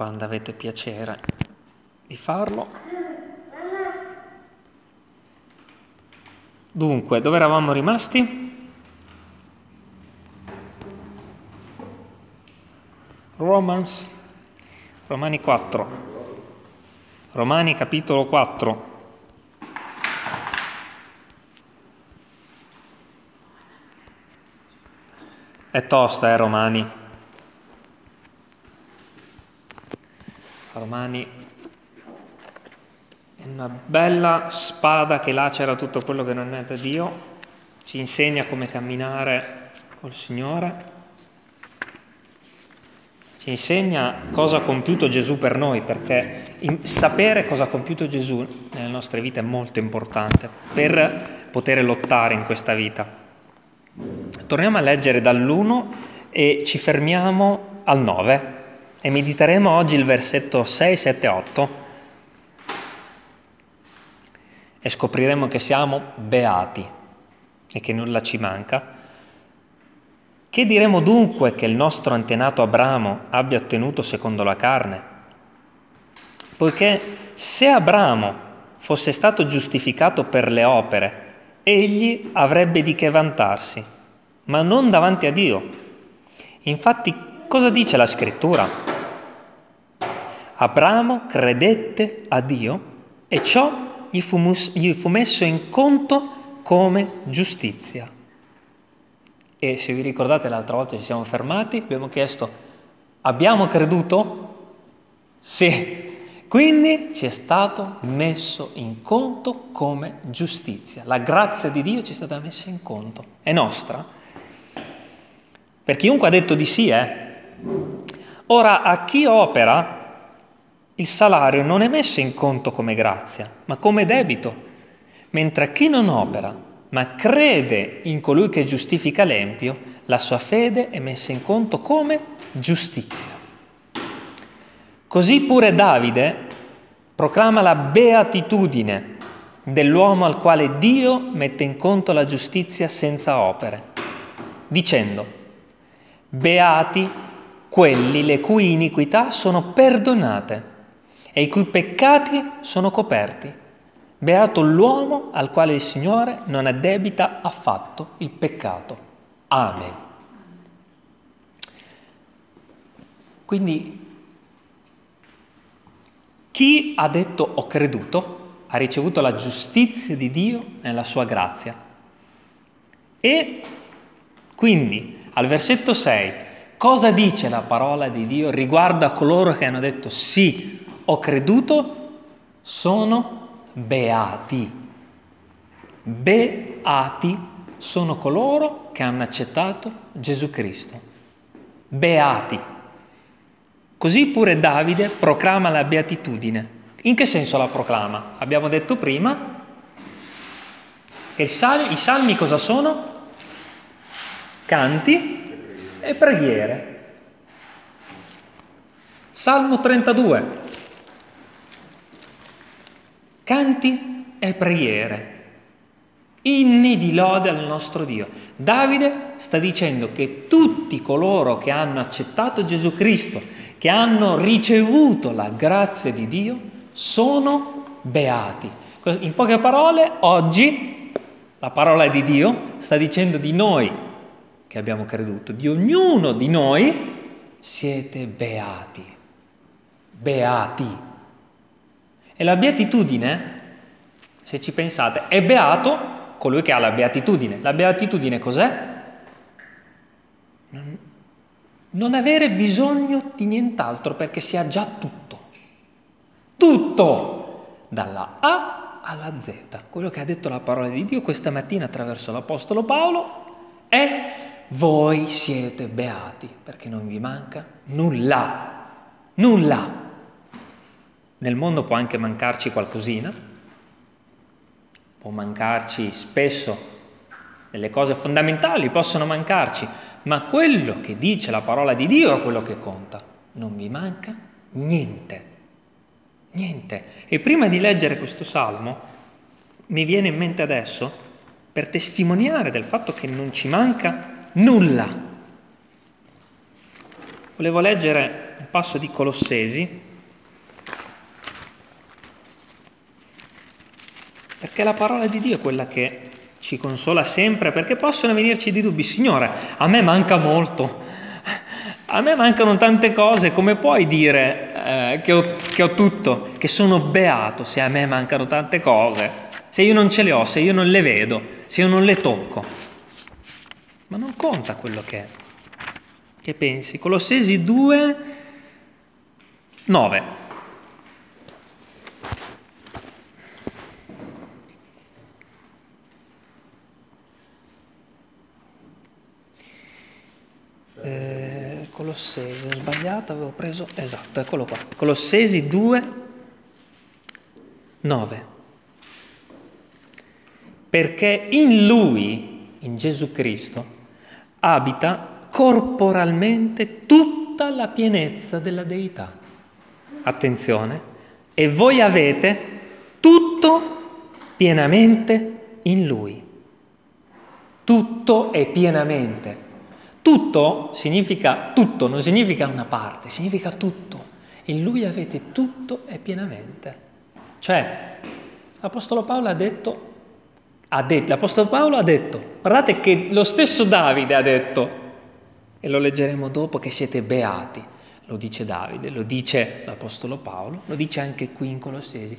quando avete piacere di farlo. Dunque, dove eravamo rimasti? Romans, Romani 4, Romani capitolo 4. È tosta, eh, Romani. Romani è una bella spada che lacera tutto quello che non è da Dio, ci insegna come camminare col Signore, ci insegna cosa ha compiuto Gesù per noi, perché sapere cosa ha compiuto Gesù nelle nostre vite è molto importante per poter lottare in questa vita. Torniamo a leggere dall'1 e ci fermiamo al 9 e mediteremo oggi il versetto 6, 7, 8 e scopriremo che siamo beati e che nulla ci manca. Che diremo dunque che il nostro antenato Abramo abbia ottenuto secondo la carne? Poiché se Abramo fosse stato giustificato per le opere, egli avrebbe di che vantarsi, ma non davanti a Dio. Infatti, cosa dice la scrittura? Abramo credette a Dio e ciò gli fu, mus- gli fu messo in conto come giustizia. E se vi ricordate l'altra volta ci siamo fermati, abbiamo chiesto, abbiamo creduto? Sì, quindi ci è stato messo in conto come giustizia. La grazia di Dio ci è stata messa in conto. È nostra. Per chiunque ha detto di sì, eh. Ora, a chi opera, il salario non è messo in conto come grazia, ma come debito. Mentre chi non opera, ma crede in colui che giustifica l'empio, la sua fede è messa in conto come giustizia. Così pure Davide proclama la beatitudine dell'uomo al quale Dio mette in conto la giustizia senza opere, dicendo, beati quelli le cui iniquità sono perdonate e i cui peccati sono coperti. Beato l'uomo al quale il Signore non addebita affatto il peccato. Amen. Quindi chi ha detto ho creduto ha ricevuto la giustizia di Dio nella sua grazia. E quindi al versetto 6, cosa dice la parola di Dio riguardo a coloro che hanno detto sì, ho creduto, sono beati. Beati sono coloro che hanno accettato Gesù Cristo. Beati. Così pure Davide proclama la beatitudine. In che senso la proclama? Abbiamo detto prima che i salmi cosa sono? Canti e preghiere. Salmo 32. Canti e preghiere. Inni di lode al nostro Dio. Davide sta dicendo che tutti coloro che hanno accettato Gesù Cristo che hanno ricevuto la grazia di Dio sono beati. In poche parole, oggi la parola di Dio sta dicendo di noi che abbiamo creduto, di ognuno di noi siete beati. Beati. E la beatitudine, se ci pensate, è beato colui che ha la beatitudine. La beatitudine cos'è? non avere bisogno di nient'altro perché si ha già tutto. Tutto, dalla A alla Z. Quello che ha detto la parola di Dio questa mattina attraverso l'Apostolo Paolo è voi siete beati perché non vi manca nulla, nulla. Nel mondo può anche mancarci qualcosina, può mancarci spesso delle cose fondamentali, possono mancarci, ma quello che dice la parola di Dio è quello che conta. Non vi manca niente. Niente. E prima di leggere questo salmo, mi viene in mente adesso, per testimoniare del fatto che non ci manca nulla. Volevo leggere passo di Colossesi, perché la parola di Dio è quella che ci consola sempre, perché possono venirci di dubbi. Signore, a me manca molto, a me mancano tante cose, come puoi dire eh, che, ho, che ho tutto, che sono beato se a me mancano tante cose? Se io non ce le ho, se io non le vedo, se io non le tocco. Ma non conta quello che. Che pensi? Colossesi 2, 9. Eh, Colossesi, ho sbagliato, avevo preso, esatto, eccolo qua. Colossesi 2, 9. Perché in Lui, in Gesù Cristo, abita corporalmente tutta la pienezza della deità. Attenzione, e voi avete tutto pienamente in Lui. Tutto e pienamente. Tutto significa tutto, non significa una parte, significa tutto. In Lui avete tutto e pienamente. Cioè, l'Apostolo Paolo ha detto ha detto, l'Apostolo Paolo ha detto, guardate che lo stesso Davide ha detto, e lo leggeremo dopo, che siete beati, lo dice Davide, lo dice l'Apostolo Paolo, lo dice anche qui in Colossesi,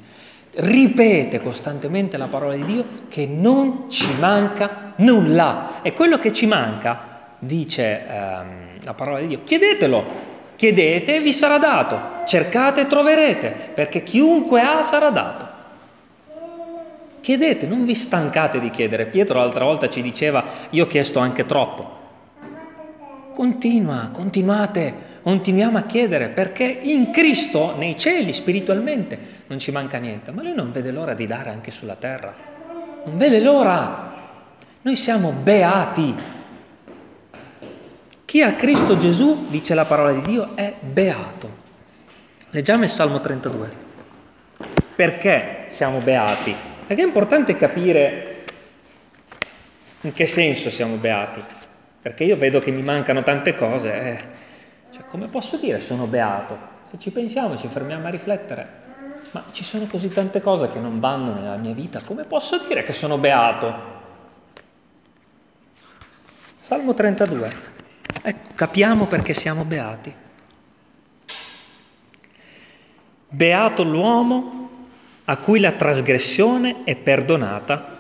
ripete costantemente la parola di Dio che non ci manca nulla, e quello che ci manca, dice ehm, la parola di Dio, chiedetelo, chiedete e vi sarà dato, cercate e troverete, perché chiunque ha sarà dato. Chiedete, non vi stancate di chiedere. Pietro l'altra volta ci diceva, io ho chiesto anche troppo. Continua, continuate, continuiamo a chiedere perché in Cristo, nei cieli, spiritualmente, non ci manca niente. Ma lui non vede l'ora di dare anche sulla terra. Non vede l'ora. Noi siamo beati. Chi ha Cristo Gesù, dice la parola di Dio, è beato. Leggiamo il Salmo 32. Perché siamo beati? Perché è importante capire in che senso siamo beati. Perché io vedo che mi mancano tante cose. Eh. Cioè, come posso dire sono beato? Se ci pensiamo, ci fermiamo a riflettere. Ma ci sono così tante cose che non vanno nella mia vita. Come posso dire che sono beato? Salmo 32. Ecco, capiamo perché siamo beati. Beato l'uomo a cui la trasgressione è perdonata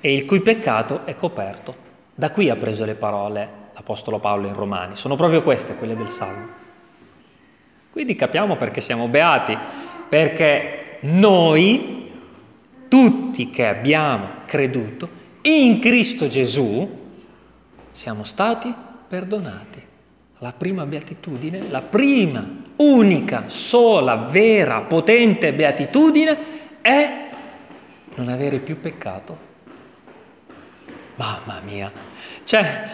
e il cui peccato è coperto. Da qui ha preso le parole l'Apostolo Paolo in Romani, sono proprio queste, quelle del Salmo. Quindi capiamo perché siamo beati, perché noi, tutti che abbiamo creduto, in Cristo Gesù, siamo stati perdonati. La prima beatitudine, la prima, unica, sola, vera, potente beatitudine è non avere più peccato. Mamma mia! Cioè,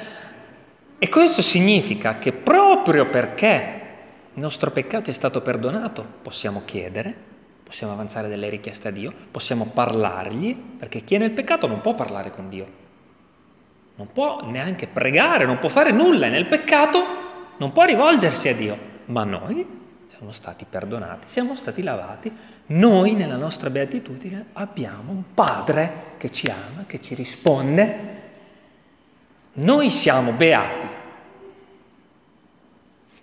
e questo significa che proprio perché il nostro peccato è stato perdonato, possiamo chiedere, possiamo avanzare delle richieste a Dio, possiamo parlargli, perché chi è nel peccato non può parlare con Dio, non può neanche pregare, non può fare nulla, è nel peccato non può rivolgersi a Dio, ma noi siamo stati perdonati, siamo stati lavati, noi nella nostra beatitudine abbiamo un Padre che ci ama, che ci risponde. Noi siamo beati.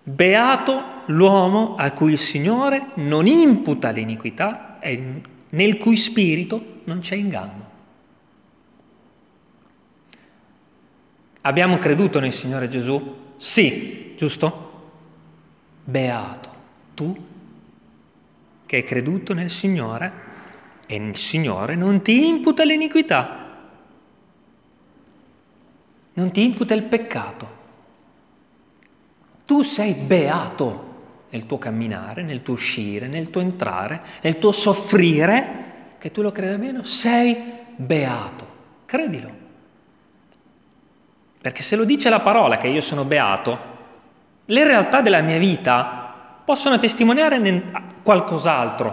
Beato l'uomo a cui il Signore non imputa l'iniquità e nel cui spirito non c'è inganno. Abbiamo creduto nel Signore Gesù? Sì, giusto? Beato tu che hai creduto nel Signore e il Signore non ti imputa l'iniquità, non ti imputa il peccato. Tu sei beato nel tuo camminare, nel tuo uscire, nel tuo entrare, nel tuo soffrire, che tu lo creda meno, sei beato. Credilo. Perché se lo dice la parola che io sono beato, le realtà della mia vita possono testimoniare qualcos'altro,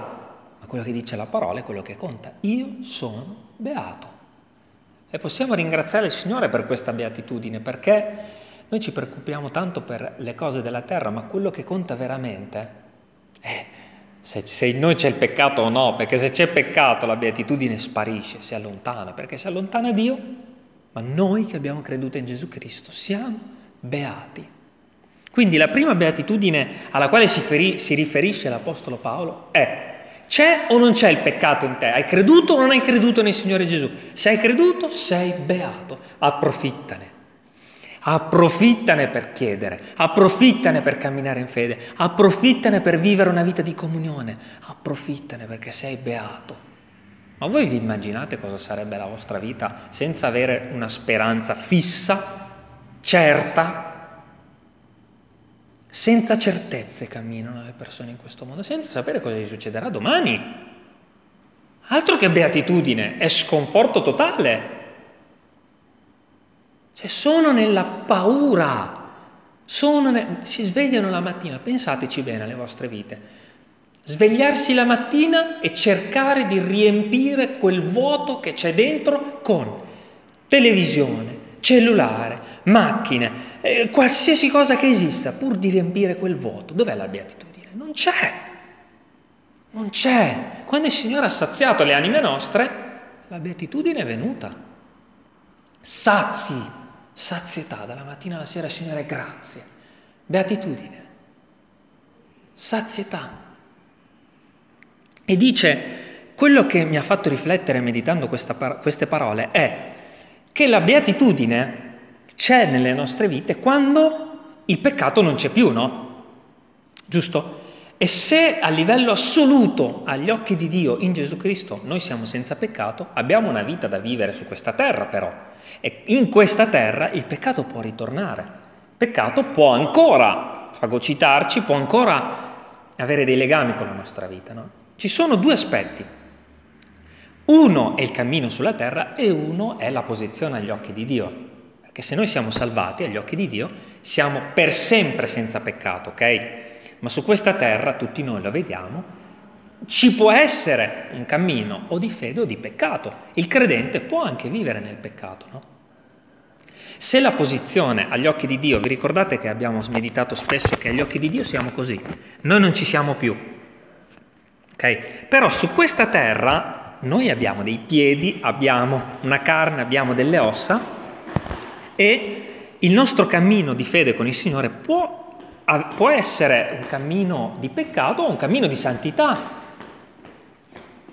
ma quello che dice la parola è quello che conta. Io sono beato. E possiamo ringraziare il Signore per questa beatitudine, perché noi ci preoccupiamo tanto per le cose della terra, ma quello che conta veramente è se, se in noi c'è il peccato o no, perché se c'è peccato la beatitudine sparisce, si allontana, perché si allontana Dio, ma noi che abbiamo creduto in Gesù Cristo siamo beati. Quindi la prima beatitudine alla quale si, feri, si riferisce l'Apostolo Paolo è c'è o non c'è il peccato in te? Hai creduto o non hai creduto nel Signore Gesù? Se hai creduto, sei beato. Approfittane. Approfittane per chiedere, approfittane per camminare in fede, approfittane per vivere una vita di comunione, approfittane perché sei beato. Ma voi vi immaginate cosa sarebbe la vostra vita senza avere una speranza fissa, certa? Senza certezze camminano le persone in questo mondo, senza sapere cosa gli succederà domani. Altro che beatitudine, è sconforto totale. Cioè sono nella paura, sono ne... si svegliano la mattina, pensateci bene alle vostre vite. Svegliarsi la mattina e cercare di riempire quel vuoto che c'è dentro con televisione, cellulare, macchine, eh, qualsiasi cosa che esista, pur di riempire quel vuoto. Dov'è la beatitudine? Non c'è. Non c'è. Quando il Signore ha saziato le anime nostre, la beatitudine è venuta. Sazi sazietà dalla mattina alla sera, Signore, grazie, beatitudine, sazietà. E dice, quello che mi ha fatto riflettere meditando questa, queste parole è che la beatitudine c'è nelle nostre vite quando il peccato non c'è più, no? Giusto? E se a livello assoluto, agli occhi di Dio, in Gesù Cristo, noi siamo senza peccato, abbiamo una vita da vivere su questa terra però. E in questa terra il peccato può ritornare. Il peccato può ancora fagocitarci, può ancora avere dei legami con la nostra vita. No? Ci sono due aspetti. Uno è il cammino sulla terra e uno è la posizione agli occhi di Dio. Perché se noi siamo salvati agli occhi di Dio, siamo per sempre senza peccato, ok? ma su questa terra tutti noi lo vediamo, ci può essere un cammino o di fede o di peccato. Il credente può anche vivere nel peccato, no? Se la posizione agli occhi di Dio, vi ricordate che abbiamo meditato spesso che agli occhi di Dio siamo così, noi non ci siamo più. Okay? Però su questa terra noi abbiamo dei piedi, abbiamo una carne, abbiamo delle ossa e il nostro cammino di fede con il Signore può può essere un cammino di peccato o un cammino di santità.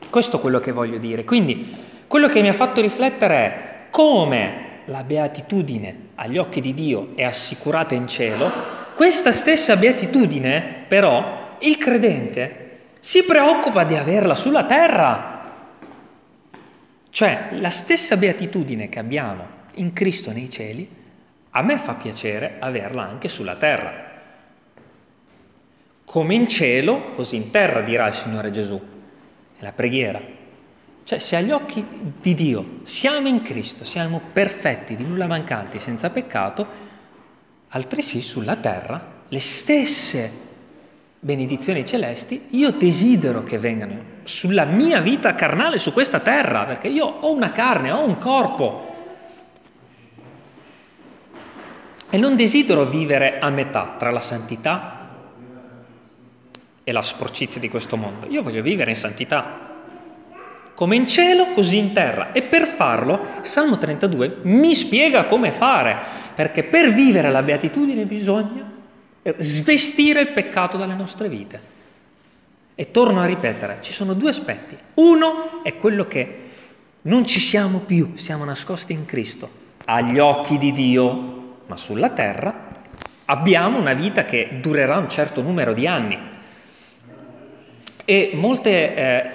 Questo è quello che voglio dire. Quindi quello che mi ha fatto riflettere è come la beatitudine agli occhi di Dio è assicurata in cielo, questa stessa beatitudine però il credente si preoccupa di averla sulla terra. Cioè la stessa beatitudine che abbiamo in Cristo nei cieli, a me fa piacere averla anche sulla terra. Come in cielo, così in terra dirà il Signore Gesù. È la preghiera. Cioè, se agli occhi di Dio siamo in Cristo, siamo perfetti, di nulla mancanti, senza peccato, altresì sulla terra le stesse benedizioni celesti io desidero che vengano sulla mia vita carnale su questa terra, perché io ho una carne, ho un corpo. E non desidero vivere a metà tra la santità e la sporcizia di questo mondo. Io voglio vivere in santità. Come in cielo, così in terra. E per farlo, Salmo 32 mi spiega come fare, perché per vivere la beatitudine bisogna svestire il peccato dalle nostre vite. E torno a ripetere, ci sono due aspetti. Uno è quello che non ci siamo più, siamo nascosti in Cristo, agli occhi di Dio, ma sulla terra abbiamo una vita che durerà un certo numero di anni. E molte, eh,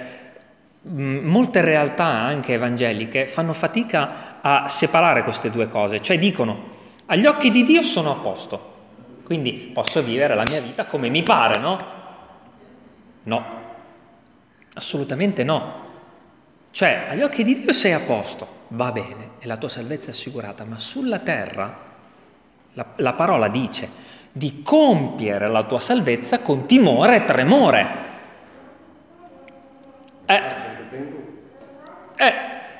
molte realtà anche evangeliche fanno fatica a separare queste due cose, cioè dicono agli occhi di Dio sono a posto, quindi posso vivere la mia vita come mi pare, no? No, assolutamente no. Cioè, agli occhi di Dio sei a posto, va bene, e la tua salvezza è assicurata, ma sulla terra la, la parola dice di compiere la tua salvezza con timore e tremore. Eh, eh,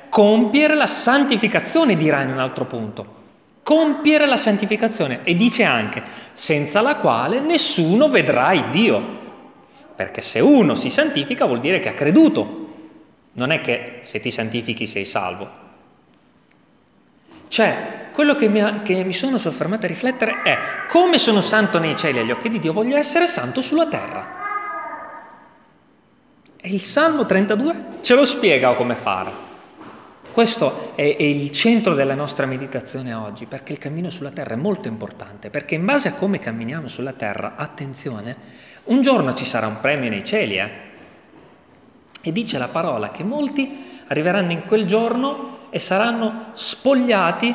compiere la santificazione, dirà in un altro punto. Compiere la santificazione e dice anche senza la quale nessuno vedrà Dio. Perché se uno si santifica vuol dire che ha creduto. Non è che se ti santifichi sei salvo. Cioè, quello che mi, ha, che mi sono soffermato a riflettere è come sono santo nei cieli agli occhi di Dio, voglio essere santo sulla terra. E il Salmo 32 ce lo spiega come fare. Questo è, è, il centro della nostra meditazione oggi, perché il cammino sulla terra è molto importante, perché in base a come camminiamo sulla terra, attenzione, un giorno ci sarà un premio nei cieli, eh? E dice la parola che molti arriveranno in quel giorno e saranno spogliati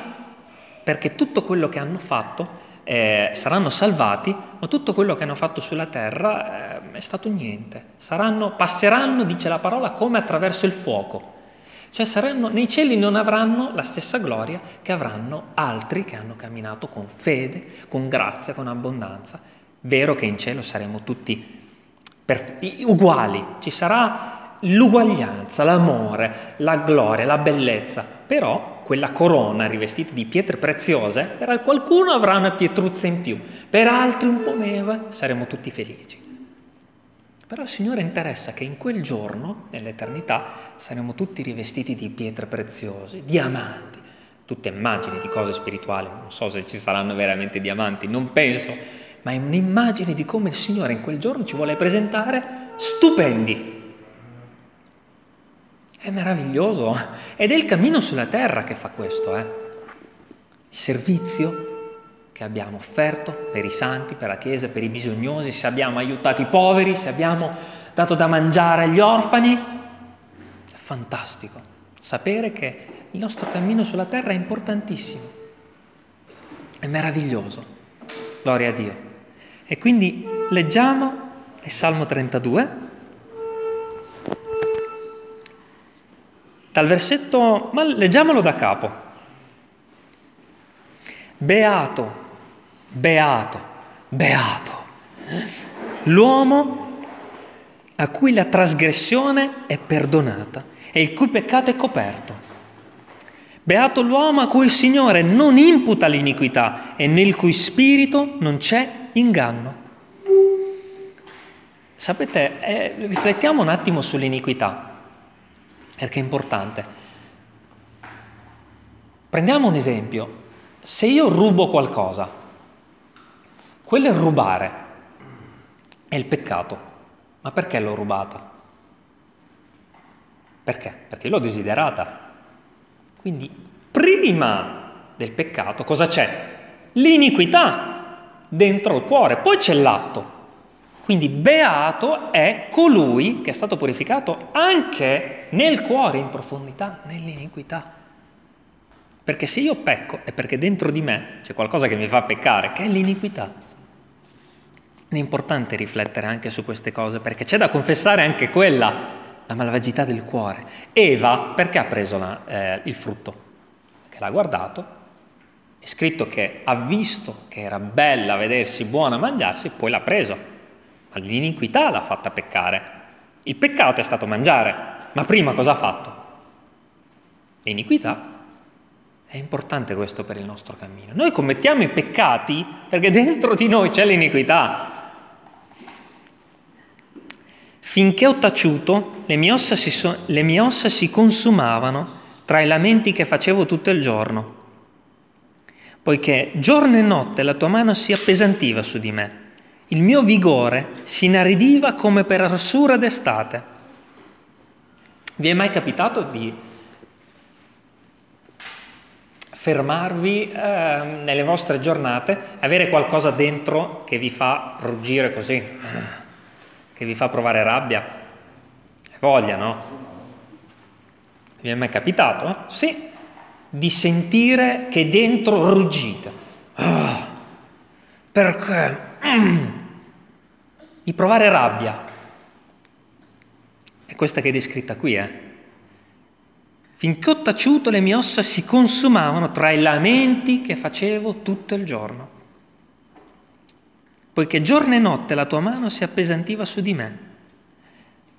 perché tutto quello che hanno fatto eh, saranno salvati, ma tutto quello che hanno fatto sulla terra eh, è stato niente. Saranno, passeranno, dice la parola, come attraverso il fuoco. Cioè saranno, nei cieli non avranno la stessa gloria che avranno altri che hanno camminato con fede, con grazia, con abbondanza. Vero che in cielo saremo tutti perfe- uguali, ci sarà l'uguaglianza, l'amore, la gloria, la bellezza, però quella corona rivestita di pietre preziose, per qualcuno avrà una pietruzza in più, per altri un po' meno, saremo tutti felici. Però al Signore interessa che in quel giorno, nell'eternità, saremo tutti rivestiti di pietre preziose, diamanti, tutte immagini di cose spirituali, non so se ci saranno veramente diamanti, non penso, ma è un'immagine di come il Signore in quel giorno ci vuole presentare stupendi. È meraviglioso ed è il cammino sulla terra che fa questo, eh? Il servizio, che abbiamo offerto per i santi, per la Chiesa, per i bisognosi, se abbiamo aiutato i poveri, se abbiamo dato da mangiare agli orfani. È fantastico sapere che il nostro cammino sulla terra è importantissimo, è meraviglioso. Gloria a Dio. E quindi leggiamo il Salmo 32, dal versetto, ma leggiamolo da capo. Beato beato, beato. L'uomo a cui la trasgressione è perdonata e il cui peccato è coperto. Beato l'uomo a cui il Signore non imputa l'iniquità e nel cui spirito non c'è inganno. Sapete, eh, riflettiamo un attimo sull'iniquità, perché è importante. Prendiamo un esempio. Se io rubo qualcosa, quello è rubare, è il peccato. Ma perché l'ho rubata? Perché? Perché l'ho desiderata. Quindi prima del peccato cosa c'è? L'iniquità dentro il cuore, poi c'è l'atto. Quindi beato è colui che è stato purificato anche nel cuore, in profondità, nell'iniquità. Perché se io pecco è perché dentro di me c'è qualcosa che mi fa peccare, che è l'iniquità. È importante riflettere anche su queste cose perché c'è da confessare anche quella, la malvagità del cuore. Eva perché ha preso la, eh, il frutto? Perché l'ha guardato, è scritto che ha visto che era bella vedersi, buona a mangiarsi, poi l'ha preso. Ma l'iniquità l'ha fatta peccare. Il peccato è stato mangiare, ma prima cosa ha fatto? L'iniquità è importante questo per il nostro cammino. Noi commettiamo i peccati perché dentro di noi c'è l'iniquità. Finché ho taciuto, le mie, ossa si so- le mie ossa si consumavano tra i lamenti che facevo tutto il giorno, poiché giorno e notte la tua mano si appesantiva su di me, il mio vigore si inaridiva come per arsura d'estate. Vi è mai capitato di fermarvi eh, nelle vostre giornate, avere qualcosa dentro che vi fa ruggire così? Che vi fa provare rabbia? Voglia, no? Vi è mai capitato? Sì, di sentire che dentro ruggite. Oh, perché? Mm. Di provare rabbia. È questa che è descritta qui, eh? Finché ho taciuto le mie ossa si consumavano tra i lamenti che facevo tutto il giorno poiché giorno e notte la tua mano si appesantiva su di me.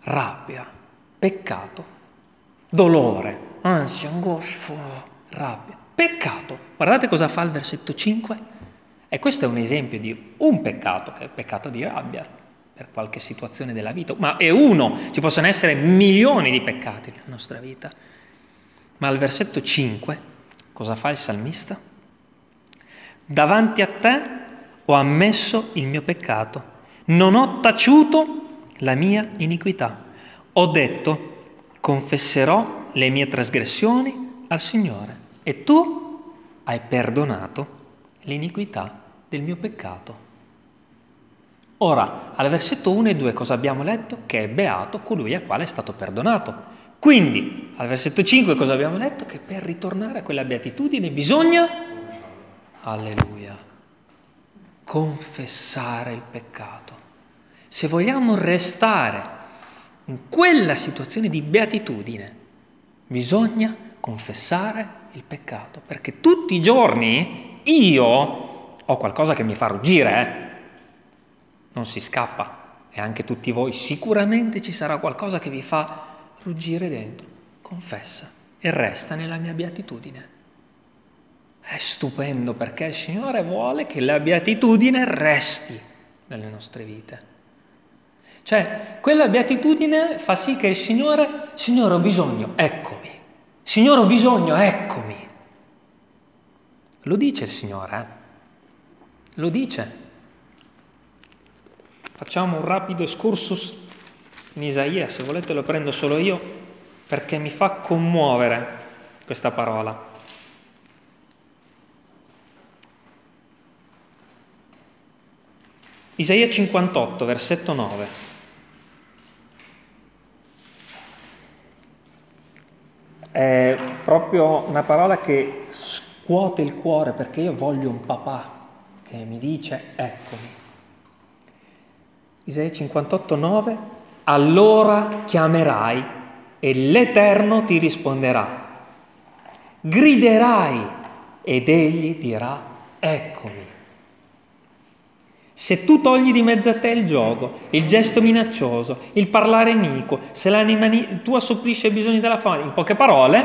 Rabbia, peccato, dolore, ansia, angoscia, rabbia, peccato. Guardate cosa fa il versetto 5. E questo è un esempio di un peccato, che è il peccato di rabbia, per qualche situazione della vita, ma è uno, ci possono essere milioni di peccati nella nostra vita. Ma al versetto 5 cosa fa il salmista? Davanti a te ho ammesso il mio peccato, non ho taciuto la mia iniquità. Ho detto, confesserò le mie trasgressioni al Signore e tu hai perdonato l'iniquità del mio peccato. Ora, al versetto 1 e 2 cosa abbiamo letto? Che è beato colui a quale è stato perdonato. Quindi, al versetto 5 cosa abbiamo letto? Che per ritornare a quella beatitudine bisogna, alleluia, confessare il peccato. Se vogliamo restare in quella situazione di beatitudine, bisogna confessare il peccato, perché tutti i giorni io ho qualcosa che mi fa ruggire, eh? non si scappa, e anche tutti voi sicuramente ci sarà qualcosa che vi fa ruggire dentro, confessa e resta nella mia beatitudine. È stupendo perché il Signore vuole che la beatitudine resti nelle nostre vite. Cioè, quella beatitudine fa sì che il Signore, Signore ho bisogno, eccomi. Signore ho bisogno, eccomi. Lo dice il Signore, eh? Lo dice. Facciamo un rapido excursus in Isaia, se volete lo prendo solo io, perché mi fa commuovere questa parola. Isaia 58, versetto 9. È proprio una parola che scuote il cuore perché io voglio un papà che mi dice eccomi. Isaia 58, 9 allora chiamerai e l'Eterno ti risponderà. Griderai ed egli dirà, eccomi. Se tu togli di mezzo a te il gioco, il gesto minaccioso, il parlare iniquo, se l'anima tua supplisce i bisogni della fame, in poche parole,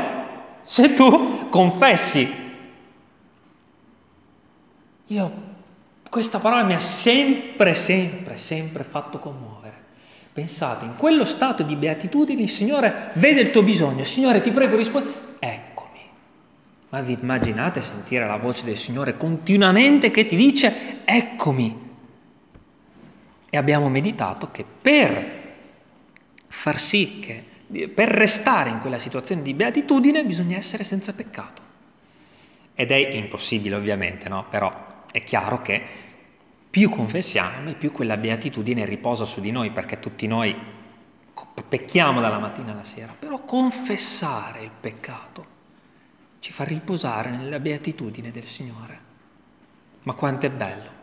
se tu confessi, io, questa parola mi ha sempre, sempre, sempre fatto commuovere. Pensate, in quello stato di beatitudine il Signore vede il tuo bisogno, Signore ti prego rispondi, eccomi. Ma vi immaginate sentire la voce del Signore continuamente che ti dice eccomi. E abbiamo meditato che per far sì che, per restare in quella situazione di beatitudine bisogna essere senza peccato. Ed è impossibile ovviamente, no? Però è chiaro che più confessiamo e più quella beatitudine riposa su di noi, perché tutti noi pecchiamo dalla mattina alla sera, però confessare il peccato ci fa riposare nella beatitudine del Signore. Ma quanto è bello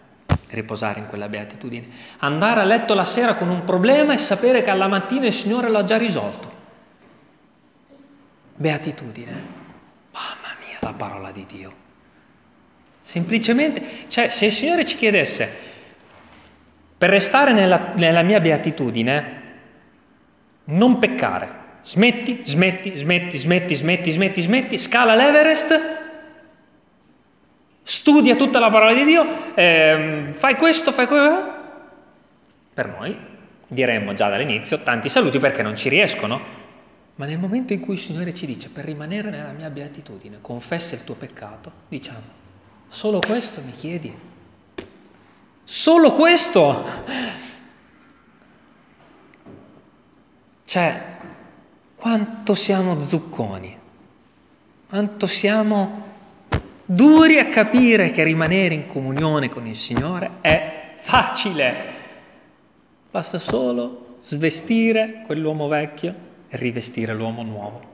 riposare in quella beatitudine. Andare a letto la sera con un problema e sapere che alla mattina il Signore l'ha già risolto. Beatitudine. Mamma mia, la parola di Dio. Semplicemente, cioè se il Signore ci chiedesse, per restare nella, nella mia beatitudine, non peccare, smetti, smetti, smetti, smetti, smetti, smetti, smetti, scala l'Everest, studia tutta la parola di Dio, eh, fai questo, fai quello. Per noi diremmo già dall'inizio tanti saluti perché non ci riescono. Ma nel momento in cui il Signore ci dice per rimanere nella mia beatitudine, confessa il tuo peccato, diciamo Solo questo mi chiedi? Solo questo? Cioè, quanto siamo zucconi, quanto siamo duri a capire che rimanere in comunione con il Signore è facile. Basta solo svestire quell'uomo vecchio e rivestire l'uomo nuovo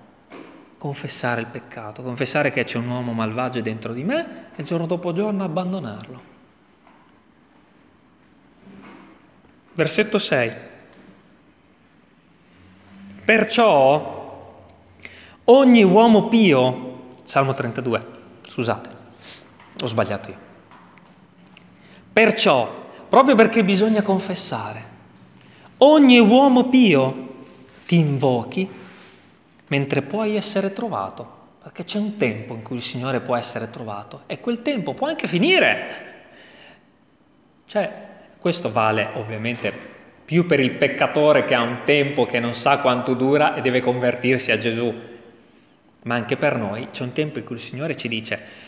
confessare il peccato, confessare che c'è un uomo malvagio dentro di me e giorno dopo giorno abbandonarlo. Versetto 6. Perciò ogni uomo pio, Salmo 32, scusate, ho sbagliato io. Perciò, proprio perché bisogna confessare, ogni uomo pio ti invochi mentre puoi essere trovato. Perché c'è un tempo in cui il Signore può essere trovato e quel tempo può anche finire. Cioè, questo vale ovviamente più per il peccatore che ha un tempo che non sa quanto dura e deve convertirsi a Gesù, ma anche per noi c'è un tempo in cui il Signore ci dice,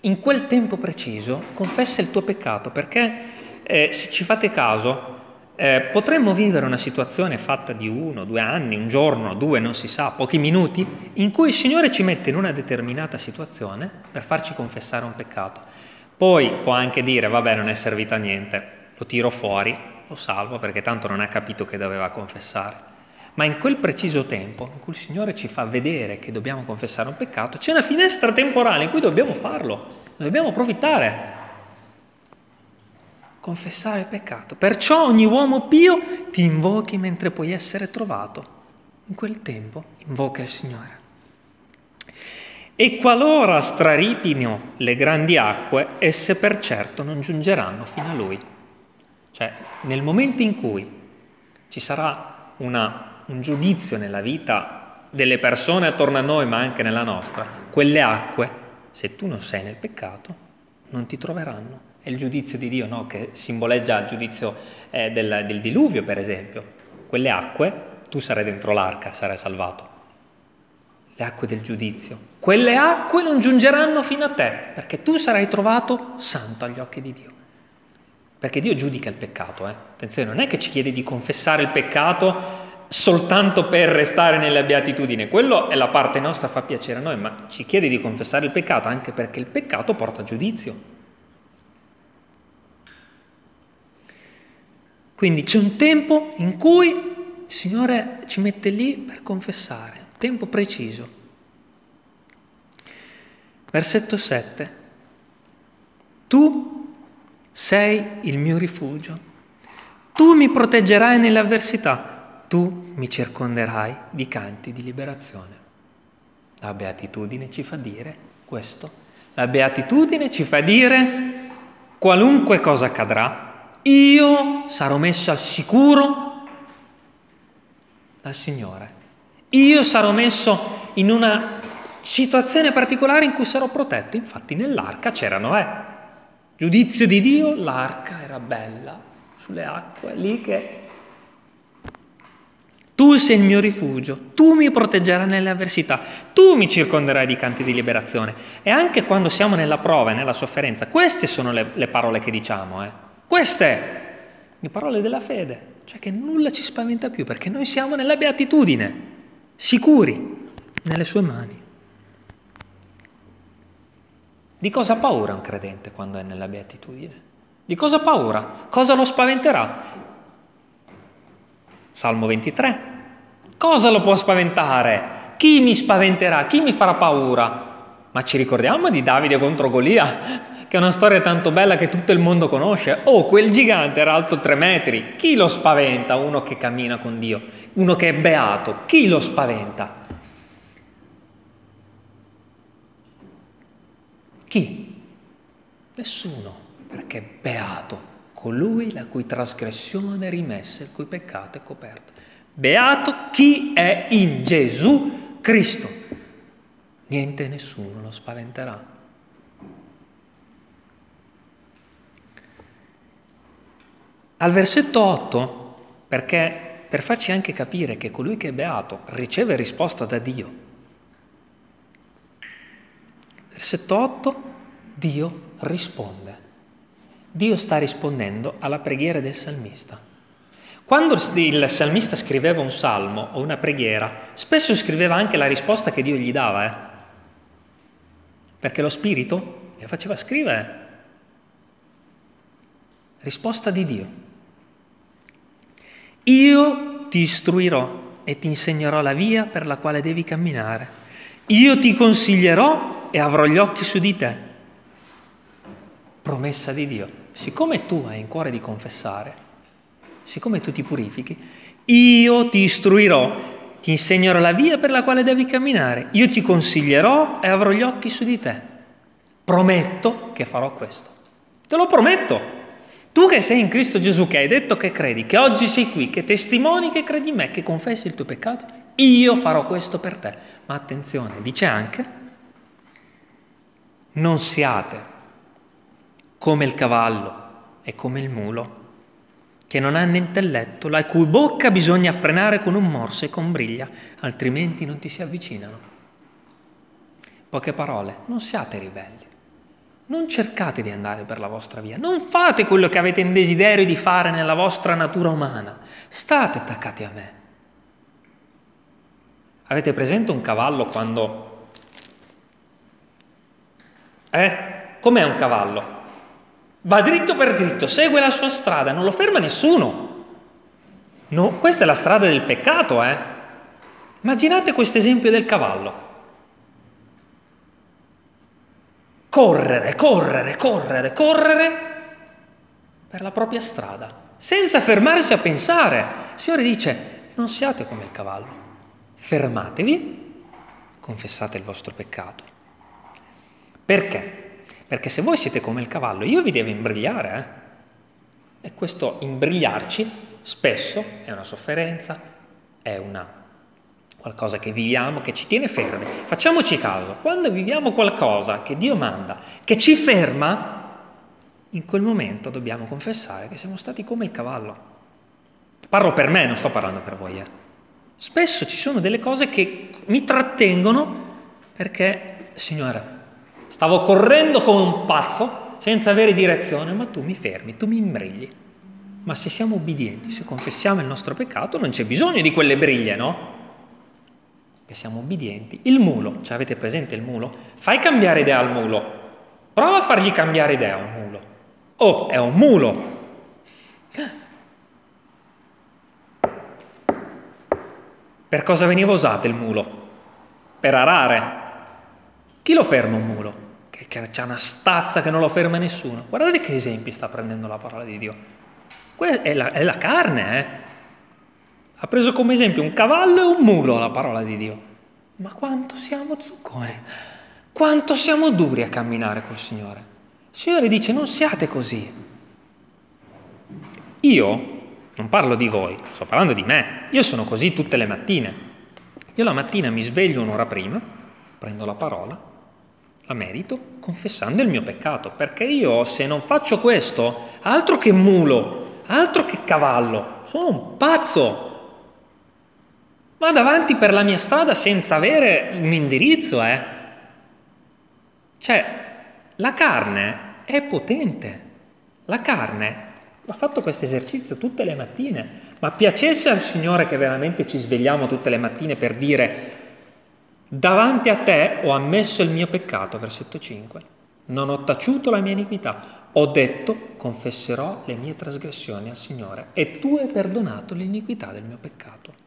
in quel tempo preciso confessa il tuo peccato, perché eh, se ci fate caso, eh, potremmo vivere una situazione fatta di uno, due anni, un giorno, due, non si sa, pochi minuti, in cui il Signore ci mette in una determinata situazione per farci confessare un peccato. Poi può anche dire, vabbè, non è servito a niente, lo tiro fuori, lo salvo perché tanto non ha capito che doveva confessare. Ma in quel preciso tempo in cui il Signore ci fa vedere che dobbiamo confessare un peccato, c'è una finestra temporale in cui dobbiamo farlo, dobbiamo approfittare confessare il peccato. Perciò ogni uomo pio ti invochi mentre puoi essere trovato. In quel tempo invoca il Signore. E qualora straripino le grandi acque, esse per certo non giungeranno fino a lui. Cioè, nel momento in cui ci sarà una, un giudizio nella vita delle persone attorno a noi, ma anche nella nostra, quelle acque, se tu non sei nel peccato, non ti troveranno è il giudizio di Dio, no? che simboleggia il giudizio eh, del, del diluvio, per esempio. Quelle acque, tu sarai dentro l'arca, sarai salvato. Le acque del giudizio. Quelle acque non giungeranno fino a te, perché tu sarai trovato santo agli occhi di Dio. Perché Dio giudica il peccato. Eh? Attenzione, non è che ci chiede di confessare il peccato soltanto per restare nella beatitudine. Quello è la parte nostra, fa piacere a noi, ma ci chiede di confessare il peccato anche perché il peccato porta giudizio. Quindi c'è un tempo in cui il Signore ci mette lì per confessare, tempo preciso. Versetto 7. Tu sei il mio rifugio, tu mi proteggerai nelle avversità, tu mi circonderai di canti di liberazione. La beatitudine ci fa dire questo. La beatitudine ci fa dire qualunque cosa accadrà, io sarò messo al sicuro dal Signore. Io sarò messo in una situazione particolare in cui sarò protetto. Infatti nell'arca c'era Noè. Giudizio di Dio, l'arca era bella sulle acque, lì che... Tu sei il mio rifugio, tu mi proteggerai nelle avversità, tu mi circonderai di canti di liberazione. E anche quando siamo nella prova e nella sofferenza, queste sono le, le parole che diciamo. Eh. Queste, le parole della fede, cioè che nulla ci spaventa più perché noi siamo nella beatitudine, sicuri nelle sue mani. Di cosa ha paura un credente quando è nella beatitudine? Di cosa ha paura? Cosa lo spaventerà? Salmo 23. Cosa lo può spaventare? Chi mi spaventerà? Chi mi farà paura? Ma ci ricordiamo di Davide contro Golia? che è una storia tanto bella che tutto il mondo conosce. Oh, quel gigante era alto tre metri. Chi lo spaventa? Uno che cammina con Dio, uno che è beato. Chi lo spaventa? Chi? Nessuno, perché è beato colui la cui trasgressione è rimessa, il cui peccato è coperto. Beato chi è in Gesù Cristo. Niente e nessuno lo spaventerà. Al versetto 8, perché per farci anche capire che colui che è beato riceve risposta da Dio. Versetto 8, Dio risponde. Dio sta rispondendo alla preghiera del salmista. Quando il salmista scriveva un salmo o una preghiera, spesso scriveva anche la risposta che Dio gli dava, eh? perché lo Spirito gli faceva scrivere. Risposta di Dio. Io ti istruirò e ti insegnerò la via per la quale devi camminare. Io ti consiglierò e avrò gli occhi su di te. Promessa di Dio. Siccome tu hai in cuore di confessare, siccome tu ti purifichi, io ti istruirò, ti insegnerò la via per la quale devi camminare. Io ti consiglierò e avrò gli occhi su di te. Prometto che farò questo. Te lo prometto. Tu che sei in Cristo Gesù, che hai detto che credi, che oggi sei qui, che testimoni che credi in me, che confessi il tuo peccato, io farò questo per te. Ma attenzione, dice anche, non siate come il cavallo e come il mulo, che non hanno intelletto, la cui bocca bisogna frenare con un morso e con briglia, altrimenti non ti si avvicinano. Poche parole, non siate ribelli. Non cercate di andare per la vostra via, non fate quello che avete in desiderio di fare nella vostra natura umana, state attaccati a me. Avete presente un cavallo quando... Eh? Com'è un cavallo? Va dritto per dritto, segue la sua strada, non lo ferma nessuno. No, questa è la strada del peccato, eh? Immaginate questo esempio del cavallo. correre, correre, correre, correre per la propria strada, senza fermarsi a pensare. Il Signore dice, non siate come il cavallo, fermatevi, confessate il vostro peccato. Perché? Perché se voi siete come il cavallo, io vi devo imbrigliare. Eh? E questo imbrigliarci spesso è una sofferenza, è una qualcosa che viviamo, che ci tiene fermi. Facciamoci caso, quando viviamo qualcosa che Dio manda, che ci ferma, in quel momento dobbiamo confessare che siamo stati come il cavallo. Parlo per me, non sto parlando per voi. Eh. Spesso ci sono delle cose che mi trattengono perché, Signore, stavo correndo come un pazzo senza avere direzione, ma tu mi fermi, tu mi imbrigli. Ma se siamo ubbidienti, se confessiamo il nostro peccato, non c'è bisogno di quelle briglie, no? che siamo ubbidienti. Il mulo, cioè avete presente il mulo? Fai cambiare idea al mulo. Prova a fargli cambiare idea a un mulo. Oh, è un mulo. Per cosa veniva usato il mulo? Per arare. Chi lo ferma un mulo? Che, che c'è una stazza che non lo ferma nessuno. Guardate che esempi sta prendendo la parola di Dio. È, la, è la carne, eh? Ha preso come esempio un cavallo e un mulo la parola di Dio. Ma quanto siamo zucconi, quanto siamo duri a camminare col Signore. Il Signore dice non siate così. Io non parlo di voi, sto parlando di me. Io sono così tutte le mattine. Io la mattina mi sveglio un'ora prima, prendo la parola, la medito, confessando il mio peccato, perché io se non faccio questo, altro che mulo, altro che cavallo, sono un pazzo. Vado avanti per la mia strada senza avere un indirizzo, eh. Cioè, la carne è potente. La carne ha fatto questo esercizio tutte le mattine, ma piacesse al Signore che veramente ci svegliamo tutte le mattine per dire davanti a te ho ammesso il mio peccato, versetto 5. Non ho taciuto la mia iniquità, ho detto confesserò le mie trasgressioni al Signore e tu hai perdonato l'iniquità del mio peccato.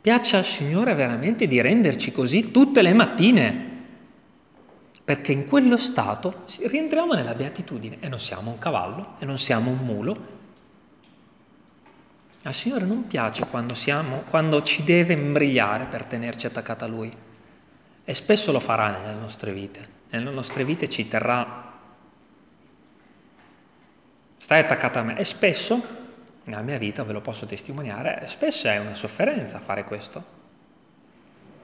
Piaccia al Signore veramente di renderci così tutte le mattine, perché in quello stato rientriamo nella beatitudine e non siamo un cavallo e non siamo un mulo. Al Signore non piace quando, siamo, quando ci deve imbrigliare per tenerci attaccata a Lui e spesso lo farà nelle nostre vite. Nelle nostre vite ci terrà, stai attaccata a me e spesso nella mia vita, ve lo posso testimoniare, spesso è una sofferenza fare questo.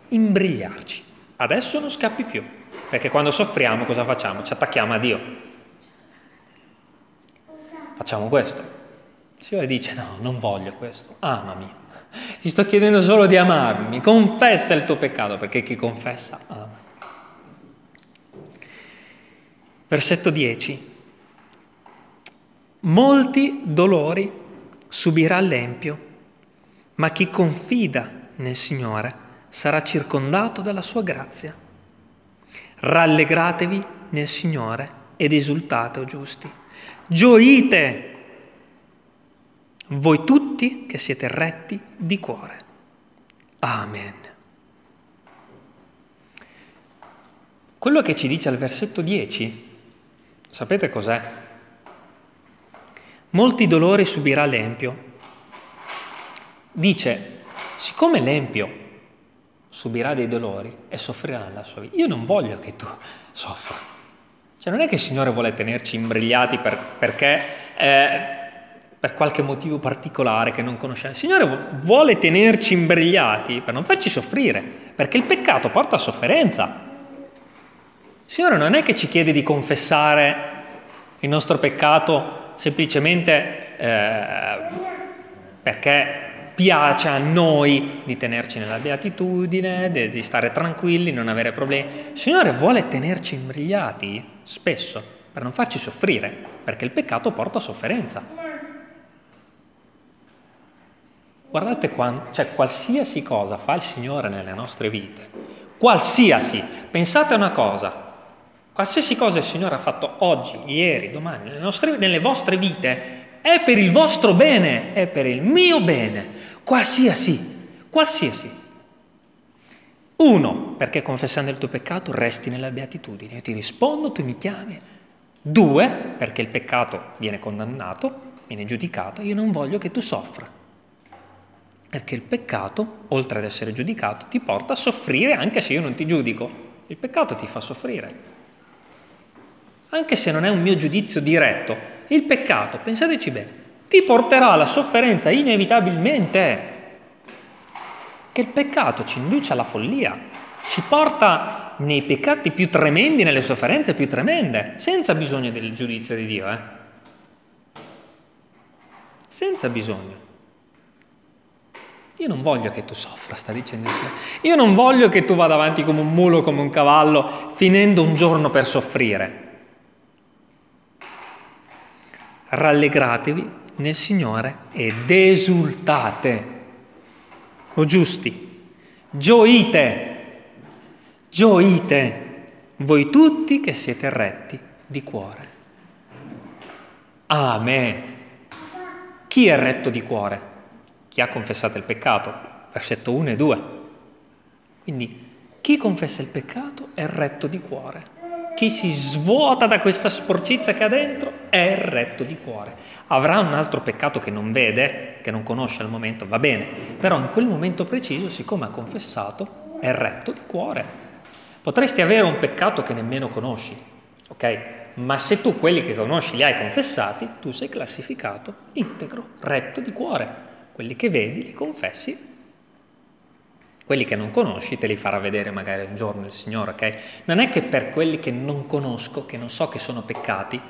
Imbrigliarci. Adesso non scappi più, perché quando soffriamo cosa facciamo? Ci attacchiamo a Dio. Facciamo questo. Il Signore dice no, non voglio questo, amami. Ti sto chiedendo solo di amarmi, confessa il tuo peccato, perché chi confessa ama. Versetto 10. Molti dolori subirà l'empio, ma chi confida nel Signore sarà circondato dalla sua grazia. Rallegratevi nel Signore ed esultate, o giusti. Gioite voi tutti che siete retti di cuore. Amen. Quello che ci dice al versetto 10, sapete cos'è? Molti dolori subirà l'Empio. Dice, siccome l'Empio subirà dei dolori e soffrirà nella sua vita, io non voglio che tu soffra. Cioè non è che il Signore vuole tenerci imbrigliati per, perché eh, per qualche motivo particolare che non conosciamo. Il Signore vuole tenerci imbrigliati per non farci soffrire, perché il peccato porta a sofferenza. Il Signore non è che ci chiede di confessare il nostro peccato semplicemente eh, perché piace a noi di tenerci nella beatitudine, di, stare tranquilli, non avere problemi. Il Signore vuole tenerci imbrigliati spesso per non farci soffrire, perché il peccato porta a sofferenza. Guardate quando, cioè qualsiasi cosa fa il Signore nelle nostre vite, qualsiasi, pensate a una cosa, qualsiasi cosa il Signore ha fatto oggi, ieri, domani, nelle, nostre, nelle vostre vite, è per il vostro bene, è per il mio bene, qualsiasi, qualsiasi. Uno, perché confessando il tuo peccato resti nella beatitudine, io ti rispondo, tu mi chiami. Due, perché il peccato viene condannato, viene giudicato, io non voglio che tu soffra. Perché il peccato, oltre ad essere giudicato, ti porta a soffrire anche se io non ti giudico. Il peccato ti fa soffrire. Anche se non è un mio giudizio diretto, il peccato, pensateci bene, ti porterà alla sofferenza inevitabilmente. Che il peccato ci induce alla follia, ci porta nei peccati più tremendi, nelle sofferenze più tremende, senza bisogno del giudizio di Dio, eh? Senza bisogno. Io non voglio che tu soffra, sta dicendo il Signore. Io non voglio che tu vada avanti come un mulo, come un cavallo, finendo un giorno per soffrire. Rallegratevi nel Signore ed esultate. O giusti, gioite, gioite, voi tutti che siete retti di cuore. Amen. Chi è retto di cuore? Chi ha confessato il peccato, versetto 1 e 2. Quindi chi confessa il peccato è retto di cuore. Chi si svuota da questa sporcizia che ha dentro è retto di cuore. Avrà un altro peccato che non vede, che non conosce al momento, va bene, però in quel momento preciso, siccome ha confessato, è retto di cuore. Potresti avere un peccato che nemmeno conosci, ok? Ma se tu quelli che conosci li hai confessati, tu sei classificato integro, retto di cuore. Quelli che vedi li confessi, quelli che non conosci te li farà vedere magari un giorno il Signore, ok? Non è che per quelli che non conosco, che non so che sono peccati,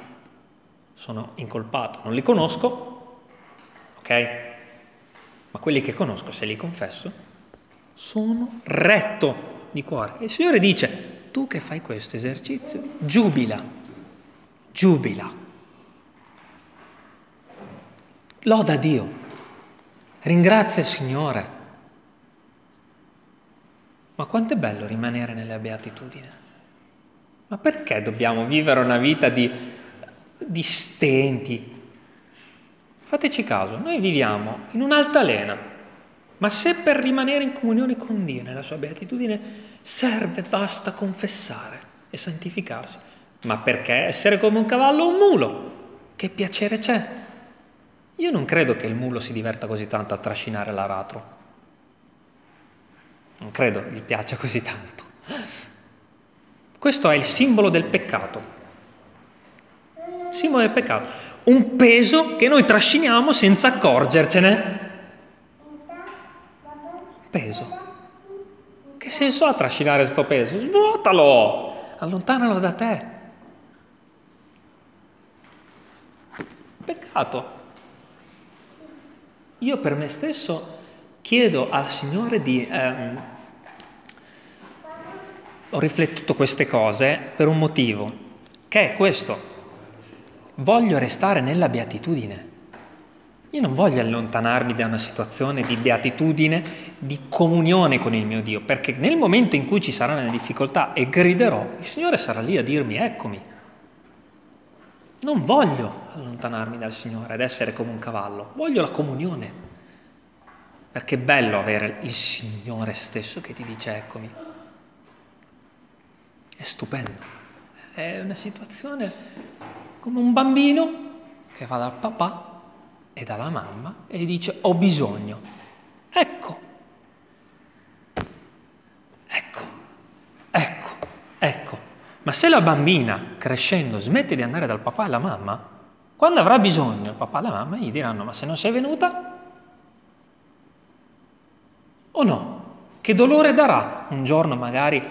sono incolpato, non li conosco, ok? Ma quelli che conosco, se li confesso, sono retto di cuore. E il Signore dice, tu che fai questo esercizio, giubila, giubila. Loda Dio, Ringrazia il Signore. Ma quanto è bello rimanere nella beatitudine. Ma perché dobbiamo vivere una vita di, di stenti? Fateci caso, noi viviamo in un'altalena, ma se per rimanere in comunione con Dio nella sua beatitudine serve, basta confessare e santificarsi. Ma perché essere come un cavallo o un mulo? Che piacere c'è? Io non credo che il mulo si diverta così tanto a trascinare l'aratro. Non credo gli piaccia così tanto. Questo è il simbolo del peccato. Simbolo del peccato. Un peso che noi trasciniamo senza accorgercene. Un peso. Che senso ha trascinare questo peso? Svuotalo! Allontanalo da te. Peccato. Io per me stesso chiedo al Signore di... Ehm, ho riflettuto queste cose per un motivo, che è questo. Voglio restare nella beatitudine. Io non voglio allontanarmi da una situazione di beatitudine, di comunione con il mio Dio, perché nel momento in cui ci sarà una difficoltà e griderò, il Signore sarà lì a dirmi eccomi. Non voglio allontanarmi dal Signore ed essere come un cavallo, voglio la comunione. Perché è bello avere il Signore stesso che ti dice eccomi. È stupendo. È una situazione come un bambino che va dal papà e dalla mamma e dice ho bisogno. Ecco. Ecco. Ecco. Ma se la bambina crescendo smette di andare dal papà e alla mamma, Quando avrà bisogno il papà e la mamma gli diranno ma se non sei venuta o no? Che dolore darà un giorno magari eh,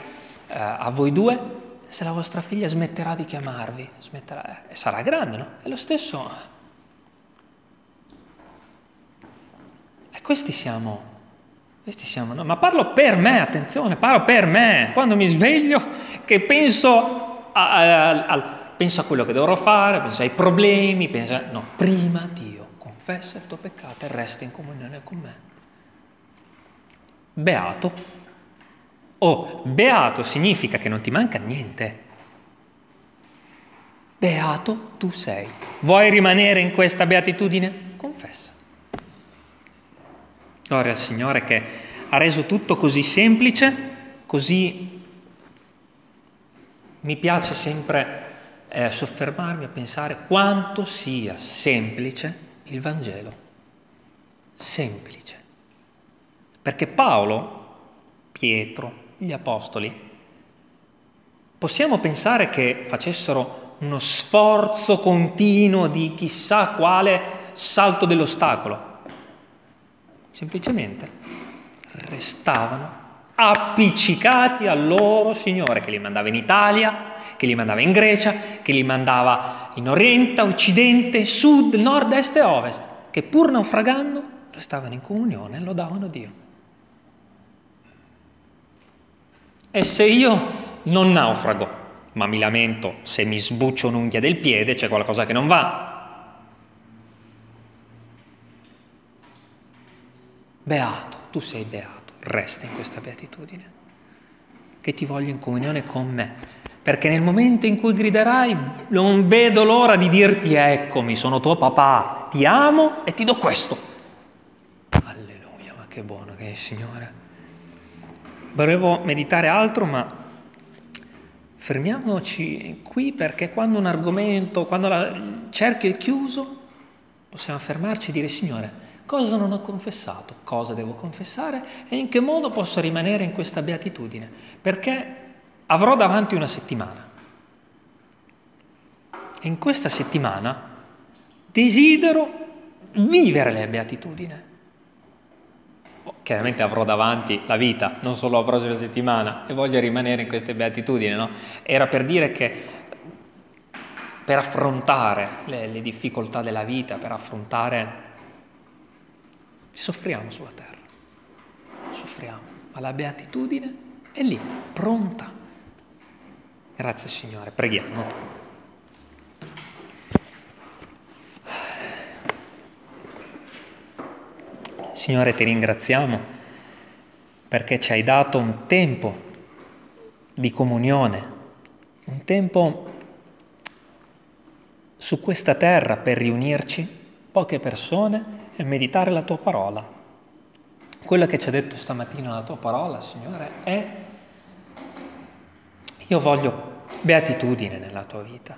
a voi due se la vostra figlia smetterà di chiamarvi? Smetterà, eh, sarà grande, no? È lo stesso. E questi siamo, questi siamo no? Ma parlo per me, attenzione, parlo per me. Quando mi sveglio che penso a, a, a pensa a quello che dovrò fare, pensa ai problemi, pensa... No, prima Dio, confessa il tuo peccato e resta in comunione con me. Beato. Oh, beato significa che non ti manca niente. Beato tu sei. Vuoi rimanere in questa beatitudine? Confessa. Gloria al Signore che ha reso tutto così semplice, così mi piace sempre è soffermarmi a pensare quanto sia semplice il Vangelo. Semplice. Perché Paolo, Pietro, gli Apostoli, possiamo pensare che facessero uno sforzo continuo di chissà quale salto dell'ostacolo. Semplicemente restavano appiccicati al loro Signore che li mandava in Italia, che li mandava in Grecia, che li mandava in Oriente, Occidente, Sud, Nord, Est e Ovest, che pur naufragando restavano in comunione e lodavano Dio. E se io non naufrago, ma mi lamento se mi sbuccio un'unghia del piede, c'è qualcosa che non va. Beato, tu sei beato resta in questa beatitudine, che ti voglio in comunione con me, perché nel momento in cui griderai non vedo l'ora di dirti eccomi, sono tuo papà, ti amo e ti do questo. Alleluia, ma che buono che è il Signore. Volevo meditare altro, ma fermiamoci qui perché quando un argomento, quando la, il cerchio è chiuso, possiamo fermarci e dire Signore, cosa non ho confessato, cosa devo confessare e in che modo posso rimanere in questa beatitudine, perché avrò davanti una settimana. E in questa settimana desidero vivere la beatitudine. Chiaramente avrò davanti la vita, non solo la prossima settimana, e voglio rimanere in queste beatitudini, no? Era per dire che per affrontare le, le difficoltà della vita, per affrontare soffriamo sulla terra, soffriamo, ma la beatitudine è lì, pronta. Grazie Signore, preghiamo. Signore, ti ringraziamo perché ci hai dato un tempo di comunione, un tempo su questa terra per riunirci, poche persone, e meditare la tua parola. Quello che ci ha detto stamattina la tua parola, Signore, è io voglio beatitudine nella tua vita.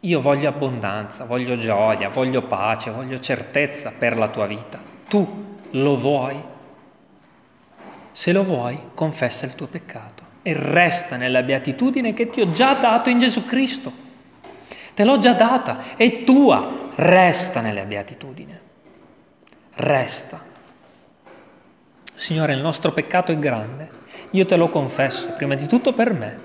Io voglio abbondanza, voglio gioia, voglio pace, voglio certezza per la tua vita. Tu lo vuoi? Se lo vuoi, confessa il tuo peccato e resta nella beatitudine che ti ho già dato in Gesù Cristo. Te l'ho già data, è tua, resta nelle beatitudine. Resta. Signore, il nostro peccato è grande, io te lo confesso, prima di tutto per me,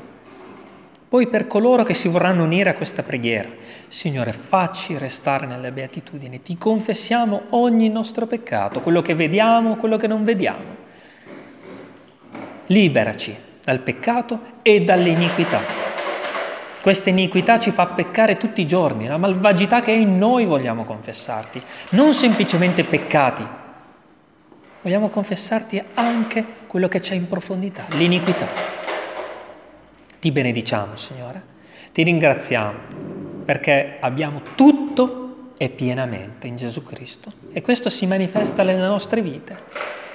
poi per coloro che si vorranno unire a questa preghiera. Signore, facci restare nelle beatitudini, ti confessiamo ogni nostro peccato, quello che vediamo, quello che non vediamo. Liberaci dal peccato e dall'iniquità. Questa iniquità ci fa peccare tutti i giorni, la malvagità che è in noi vogliamo confessarti, non semplicemente peccati, vogliamo confessarti anche quello che c'è in profondità, l'iniquità. Ti benediciamo, Signore, ti ringraziamo perché abbiamo tutto e pienamente in Gesù Cristo e questo si manifesta nelle nostre vite.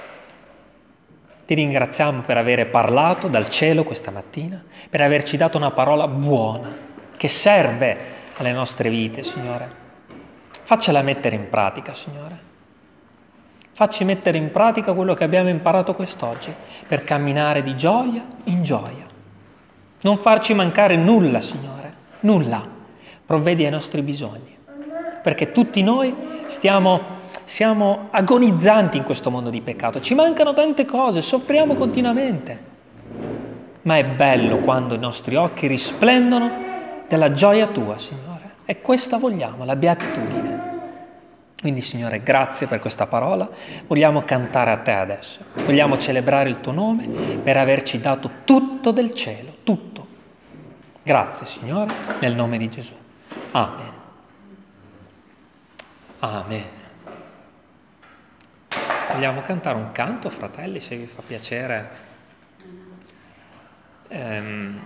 Ti ringraziamo per aver parlato dal cielo questa mattina, per averci dato una parola buona, che serve alle nostre vite, Signore. Faccela mettere in pratica, Signore. Facci mettere in pratica quello che abbiamo imparato quest'oggi, per camminare di gioia in gioia. Non farci mancare nulla, Signore, nulla. provvedi ai nostri bisogni, perché tutti noi stiamo siamo agonizzanti in questo mondo di peccato, ci mancano tante cose, soffriamo continuamente. Ma è bello quando i nostri occhi risplendono della gioia tua, Signore. E questa vogliamo, la beatitudine. Quindi, Signore, grazie per questa parola. Vogliamo cantare a te adesso. Vogliamo celebrare il tuo nome per averci dato tutto del cielo, tutto. Grazie, Signore, nel nome di Gesù. Amen. Amen. Vogliamo cantare un canto, fratelli, se vi fa piacere. Um,